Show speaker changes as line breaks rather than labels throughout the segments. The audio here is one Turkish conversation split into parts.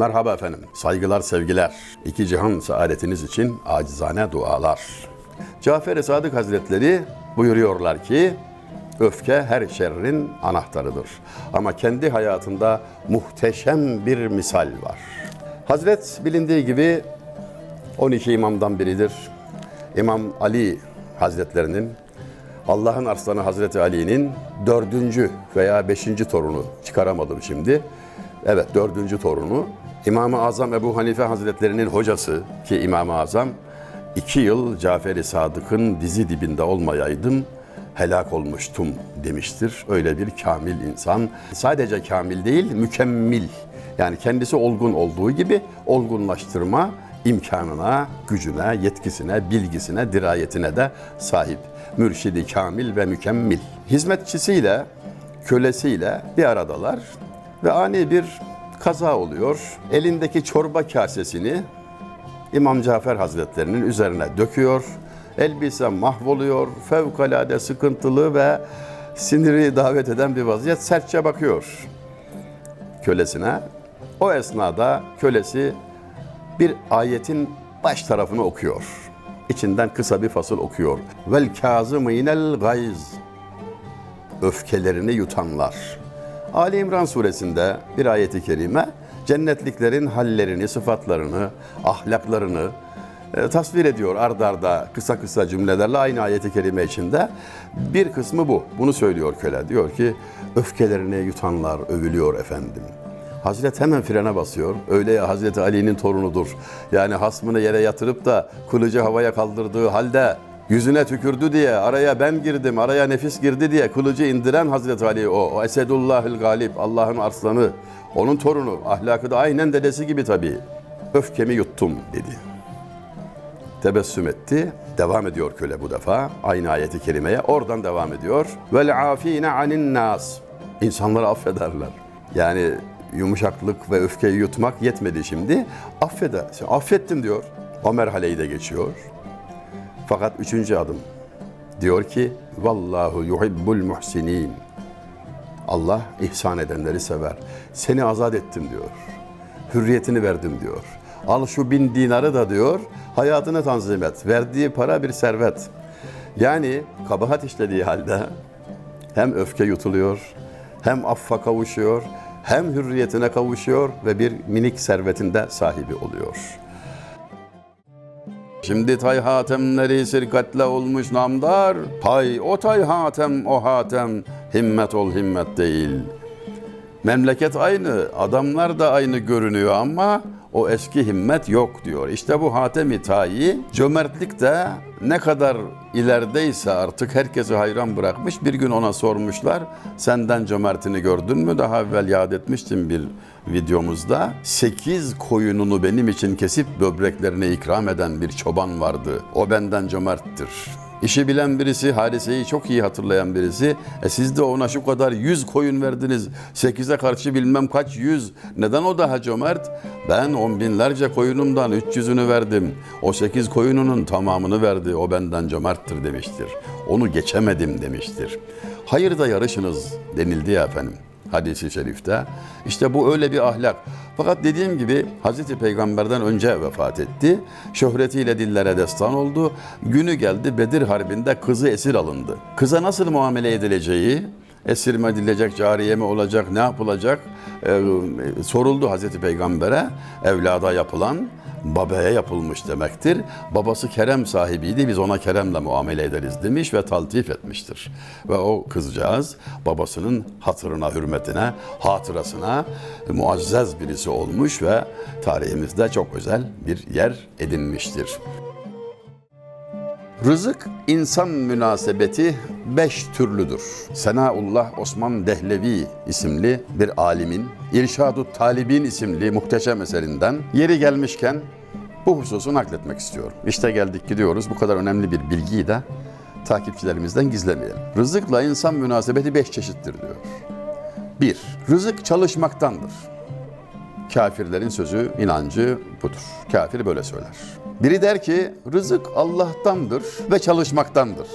Merhaba efendim. Saygılar, sevgiler. İki cihan saadetiniz için acizane dualar. Cafer-i Sadık Hazretleri buyuruyorlar ki öfke her şerrin anahtarıdır. Ama kendi hayatında muhteşem bir misal var. Hazret bilindiği gibi 12 imamdan biridir. İmam Ali Hazretlerinin Allah'ın arslanı Hazreti Ali'nin dördüncü veya beşinci torunu çıkaramadım şimdi. Evet dördüncü torunu. İmam-ı Azam Ebu Hanife Hazretlerinin hocası ki İmam-ı Azam iki yıl Cafer-i Sadık'ın dizi dibinde olmayaydım helak olmuştum demiştir. Öyle bir kamil insan. Sadece kamil değil mükemmel. Yani kendisi olgun olduğu gibi olgunlaştırma imkanına, gücüne, yetkisine, bilgisine, dirayetine de sahip. Mürşidi kamil ve mükemmel. Hizmetçisiyle, kölesiyle bir aradalar ve ani bir kaza oluyor. Elindeki çorba kasesini İmam Cafer Hazretlerinin üzerine döküyor. Elbise mahvoluyor. Fevkalade sıkıntılı ve siniri davet eden bir vaziyet. Sertçe bakıyor kölesine. O esnada kölesi bir ayetin baş tarafını okuyor. İçinden kısa bir fasıl okuyor. Vel kazımînel gayz. Öfkelerini yutanlar. Ali İmran suresinde bir ayeti kerime cennetliklerin hallerini, sıfatlarını, ahlaklarını e, tasvir ediyor ard arda kısa kısa cümlelerle aynı ayeti kerime içinde. Bir kısmı bu. Bunu söylüyor köle. Diyor ki öfkelerini yutanlar övülüyor efendim. Hazret hemen frene basıyor. Öyle ya Hazreti Ali'nin torunudur. Yani hasmını yere yatırıp da kılıcı havaya kaldırdığı halde yüzüne tükürdü diye araya ben girdim, araya nefis girdi diye kılıcı indiren Hazreti Ali o. o Esedullahül Galip, Allah'ın arslanı. Onun torunu. Ahlakı da aynen dedesi gibi tabii. Öfkemi yuttum dedi. Tebessüm etti. Devam ediyor köle bu defa. Aynı ayeti kerimeye. Oradan devam ediyor. Vel afine anin nas. İnsanları affederler. Yani yumuşaklık ve öfkeyi yutmak yetmedi şimdi. Affeder. Affettim diyor. O merhaleyi de geçiyor. Fakat üçüncü adım diyor ki vallahu yuhibbul muhsinin. Allah ihsan edenleri sever. Seni azat ettim diyor. Hürriyetini verdim diyor. Al şu bin dinarı da diyor, hayatını tanzim et. Verdiği para bir servet. Yani kabahat işlediği halde hem öfke yutuluyor, hem affa kavuşuyor, hem hürriyetine kavuşuyor ve bir minik servetinde sahibi oluyor. Şimdi tay hatemleri sirkatle olmuş namdar. Pay o tay hatem o hatem himmet ol himmet değil. Memleket aynı, adamlar da aynı görünüyor ama o eski himmet yok diyor. İşte bu Hatem-i Tayi cömertlik de ne kadar ilerideyse artık herkesi hayran bırakmış. Bir gün ona sormuşlar senden cömertini gördün mü? Daha evvel yad etmiştim bir videomuzda. Sekiz koyununu benim için kesip böbreklerine ikram eden bir çoban vardı. O benden cömerttir. İşi bilen birisi, hadiseyi çok iyi hatırlayan birisi. E siz de ona şu kadar yüz koyun verdiniz. Sekize karşı bilmem kaç yüz. Neden o daha cömert? Ben on binlerce koyunumdan üç yüzünü verdim. O sekiz koyununun tamamını verdi. O benden cömerttir demiştir. Onu geçemedim demiştir. Hayırda yarışınız denildi ya efendim hadisi şerifte. İşte bu öyle bir ahlak. Fakat dediğim gibi Hazreti Peygamber'den önce vefat etti. Şöhretiyle dillere destan oldu. Günü geldi Bedir Harbi'nde kızı esir alındı. Kıza nasıl muamele edileceği, esir mi edilecek, cariye mi olacak, ne yapılacak e, soruldu Hazreti Peygamber'e. Evlada yapılan babaya yapılmış demektir. Babası kerem sahibiydi, biz ona keremle muamele ederiz demiş ve taltif etmiştir. Ve o kızcağız babasının hatırına, hürmetine, hatırasına muazzez birisi olmuş ve tarihimizde çok özel bir yer edinmiştir. Rızık insan münasebeti beş türlüdür. Senaullah Osman Dehlevi isimli bir alimin İrşadu Talibin isimli muhteşem eserinden yeri gelmişken bu hususu nakletmek istiyorum. İşte geldik gidiyoruz. Bu kadar önemli bir bilgiyi de takipçilerimizden gizlemeyelim. Rızıkla insan münasebeti beş çeşittir diyor. Bir, rızık çalışmaktandır. Kafirlerin sözü, inancı budur. Kafir böyle söyler. Biri der ki rızık Allah'tandır ve çalışmaktandır.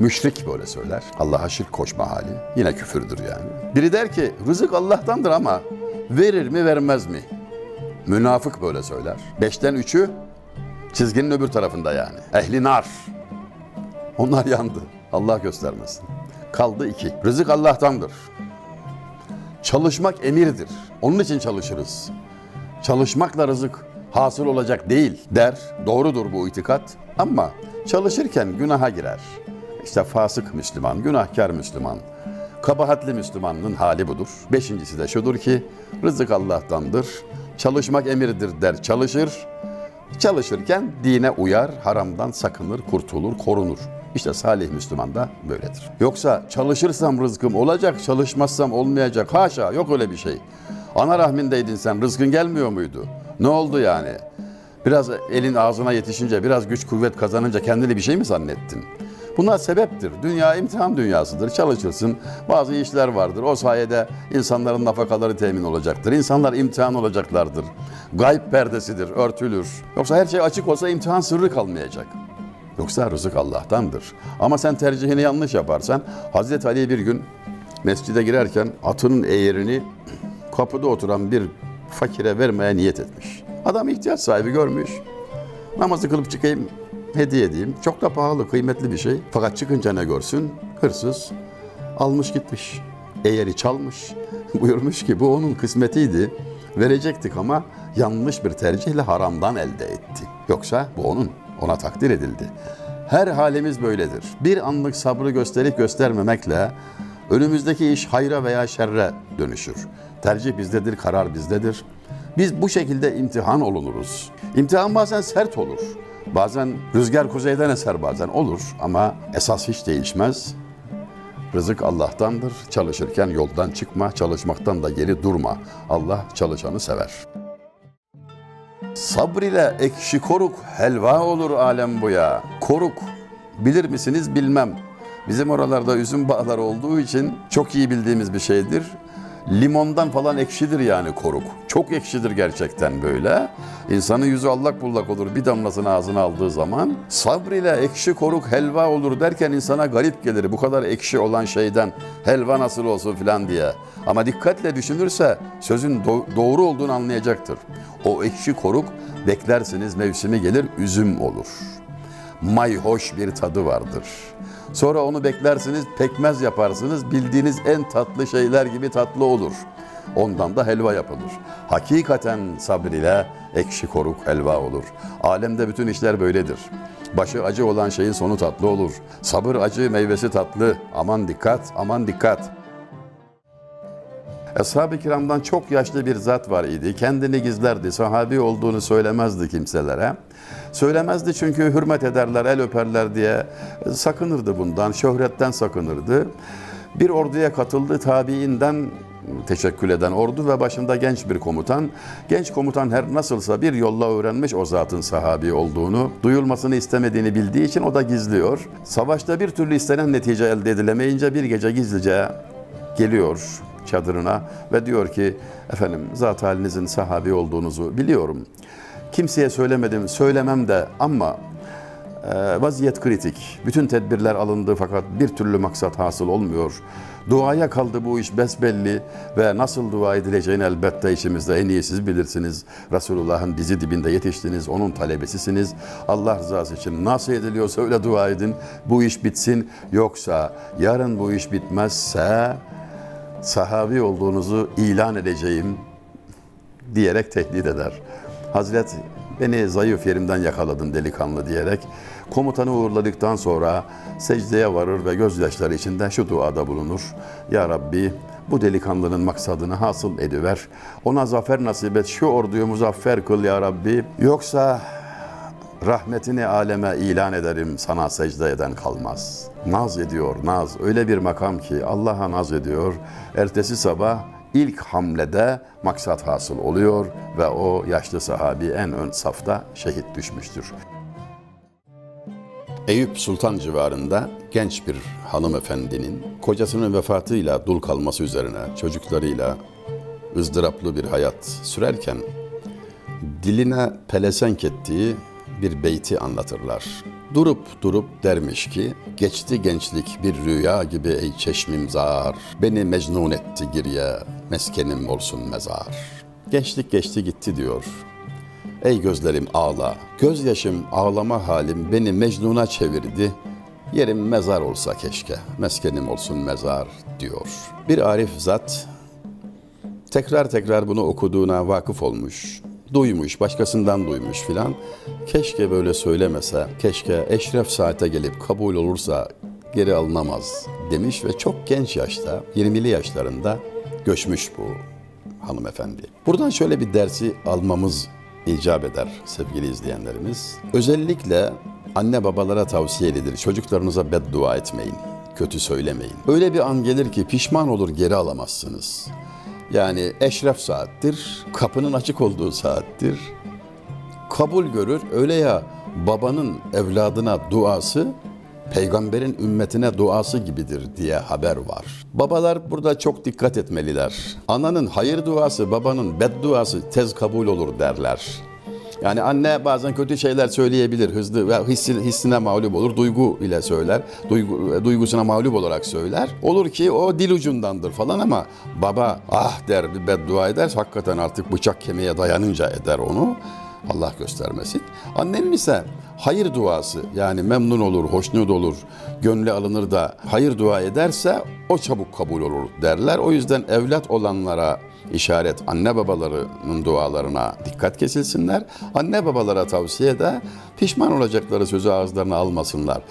Müşrik böyle söyler. Allah'a şirk koşma hali. Yine küfürdür yani. Biri der ki rızık Allah'tandır ama Verir mi vermez mi? Münafık böyle söyler. Beşten üçü çizginin öbür tarafında yani. Ehli nar. Onlar yandı. Allah göstermesin. Kaldı iki. Rızık Allah'tandır. Çalışmak emirdir. Onun için çalışırız. Çalışmakla rızık hasıl olacak değil der. Doğrudur bu itikat. Ama çalışırken günaha girer. İşte fasık Müslüman, günahkar Müslüman, kabahatli Müslümanın hali budur. Beşincisi de şudur ki rızık Allah'tandır. Çalışmak emirdir der çalışır. Çalışırken dine uyar, haramdan sakınır, kurtulur, korunur. İşte salih Müslüman da böyledir. Yoksa çalışırsam rızkım olacak, çalışmazsam olmayacak. Haşa yok öyle bir şey. Ana rahmindeydin sen, rızkın gelmiyor muydu? Ne oldu yani? Biraz elin ağzına yetişince, biraz güç kuvvet kazanınca kendini bir şey mi zannettin? Bunlar sebeptir. Dünya imtihan dünyasıdır. Çalışırsın. Bazı işler vardır. O sayede insanların nafakaları temin olacaktır. İnsanlar imtihan olacaklardır. Gayb perdesidir, örtülür. Yoksa her şey açık olsa imtihan sırrı kalmayacak. Yoksa rızık Allah'tandır. Ama sen tercihini yanlış yaparsan, Hazreti Ali bir gün mescide girerken atının eğerini kapıda oturan bir fakire vermeye niyet etmiş. Adam ihtiyaç sahibi görmüş. Namazı kılıp çıkayım, hediye edeyim. Çok da pahalı, kıymetli bir şey. Fakat çıkınca ne görsün? Hırsız almış gitmiş. Eğeri çalmış. Buyurmuş ki bu onun kısmetiydi. Verecektik ama yanlış bir tercihle haramdan elde etti. Yoksa bu onun, ona takdir edildi. Her halimiz böyledir. Bir anlık sabrı gösterip göstermemekle önümüzdeki iş hayra veya şerre dönüşür. Tercih bizdedir, karar bizdedir. Biz bu şekilde imtihan olunuruz. İmtihan bazen sert olur. Bazen rüzgar kuzeyden eser bazen olur ama esas hiç değişmez. Rızık Allah'tandır. Çalışırken yoldan çıkma, çalışmaktan da geri durma. Allah çalışanı sever. Sabr ile ekşi koruk helva olur alem bu ya. Koruk bilir misiniz bilmem. Bizim oralarda üzüm bağları olduğu için çok iyi bildiğimiz bir şeydir. Limondan falan ekşidir yani koruk. Çok ekşidir gerçekten böyle. İnsanın yüzü allak bullak olur bir damlasını ağzına aldığı zaman. Sabr ile ekşi koruk helva olur derken insana garip gelir. Bu kadar ekşi olan şeyden helva nasıl olsun filan diye. Ama dikkatle düşünürse sözün do- doğru olduğunu anlayacaktır. O ekşi koruk beklersiniz mevsimi gelir üzüm olur. Mayhoş bir tadı vardır. Sonra onu beklersiniz, pekmez yaparsınız. Bildiğiniz en tatlı şeyler gibi tatlı olur. Ondan da helva yapılır. Hakikaten sabır ile ekşi koruk helva olur. Alemde bütün işler böyledir. Başı acı olan şeyin sonu tatlı olur. Sabır acı, meyvesi tatlı. Aman dikkat, aman dikkat. Ashab-ı kiramdan çok yaşlı bir zat var idi. Kendini gizlerdi. Sahabi olduğunu söylemezdi kimselere. Söylemezdi çünkü hürmet ederler, el öperler diye sakınırdı bundan, şöhretten sakınırdı. Bir orduya katıldı, tabiinden teşekkül eden ordu ve başında genç bir komutan. Genç komutan her nasılsa bir yolla öğrenmiş o zatın sahabi olduğunu, duyulmasını istemediğini bildiği için o da gizliyor. Savaşta bir türlü istenen netice elde edilemeyince bir gece gizlice geliyor çadırına ve diyor ki efendim zat halinizin sahabi olduğunuzu biliyorum. Kimseye söylemedim, söylemem de ama e, vaziyet kritik. Bütün tedbirler alındı fakat bir türlü maksat hasıl olmuyor. Duaya kaldı bu iş besbelli ve nasıl dua edileceğini elbette işimizde en iyi siz bilirsiniz. Resulullah'ın dizi dibinde yetiştiniz, onun talebesisiniz. Allah rızası için nasıl ediliyorsa öyle dua edin. Bu iş bitsin. Yoksa yarın bu iş bitmezse sahabi olduğunuzu ilan edeceğim diyerek tehdit eder. Hazret beni zayıf yerimden yakaladın delikanlı diyerek komutanı uğurladıktan sonra secdeye varır ve gözyaşları içinde şu duada bulunur. Ya Rabbi bu delikanlının maksadını hasıl ediver. Ona zafer nasip et. Şu orduyu muzaffer kıl ya Rabbi. Yoksa rahmetini aleme ilan ederim sana secde eden kalmaz. Naz ediyor naz öyle bir makam ki Allah'a naz ediyor. Ertesi sabah ilk hamlede maksat hasıl oluyor ve o yaşlı sahabi en ön safta şehit düşmüştür. Eyüp Sultan civarında genç bir hanımefendinin kocasının vefatıyla dul kalması üzerine çocuklarıyla ızdıraplı bir hayat sürerken diline pelesenk ettiği bir beyti anlatırlar. Durup durup dermiş ki geçti gençlik bir rüya gibi ey çeşmim zar. Beni mecnun etti girye meskenim olsun mezar. Gençlik geçti gitti diyor. Ey gözlerim ağla. Gözyaşım ağlama halim beni mecnuna çevirdi. Yerim mezar olsa keşke. Meskenim olsun mezar diyor. Bir arif zat tekrar tekrar bunu okuduğuna vakıf olmuş. Duymuş, başkasından duymuş filan. Keşke böyle söylemese, keşke eşref saate gelip kabul olursa geri alınamaz demiş ve çok genç yaşta, 20'li yaşlarında göçmüş bu hanımefendi. Buradan şöyle bir dersi almamız icap eder sevgili izleyenlerimiz. Özellikle anne babalara tavsiye edilir. Çocuklarınıza beddua etmeyin, kötü söylemeyin. Öyle bir an gelir ki pişman olur geri alamazsınız. Yani eşref saattir, kapının açık olduğu saattir. Kabul görür. Öyle ya babanın evladına duası peygamberin ümmetine duası gibidir diye haber var. Babalar burada çok dikkat etmeliler. Ananın hayır duası, babanın bedduası tez kabul olur derler. Yani anne bazen kötü şeyler söyleyebilir, hızlı ve hissi, hissine mağlup olur, duygu ile söyler, duygu, duygusuna mağlup olarak söyler. Olur ki o dil ucundandır falan ama baba ah der bir beddua eder, hakikaten artık bıçak kemiğe dayanınca eder onu. Allah göstermesin. Annenin ise hayır duası yani memnun olur, hoşnut olur, gönlü alınır da hayır dua ederse o çabuk kabul olur derler. O yüzden evlat olanlara işaret anne babalarının dualarına dikkat kesilsinler. Anne babalara tavsiye de pişman olacakları sözü ağızlarına almasınlar.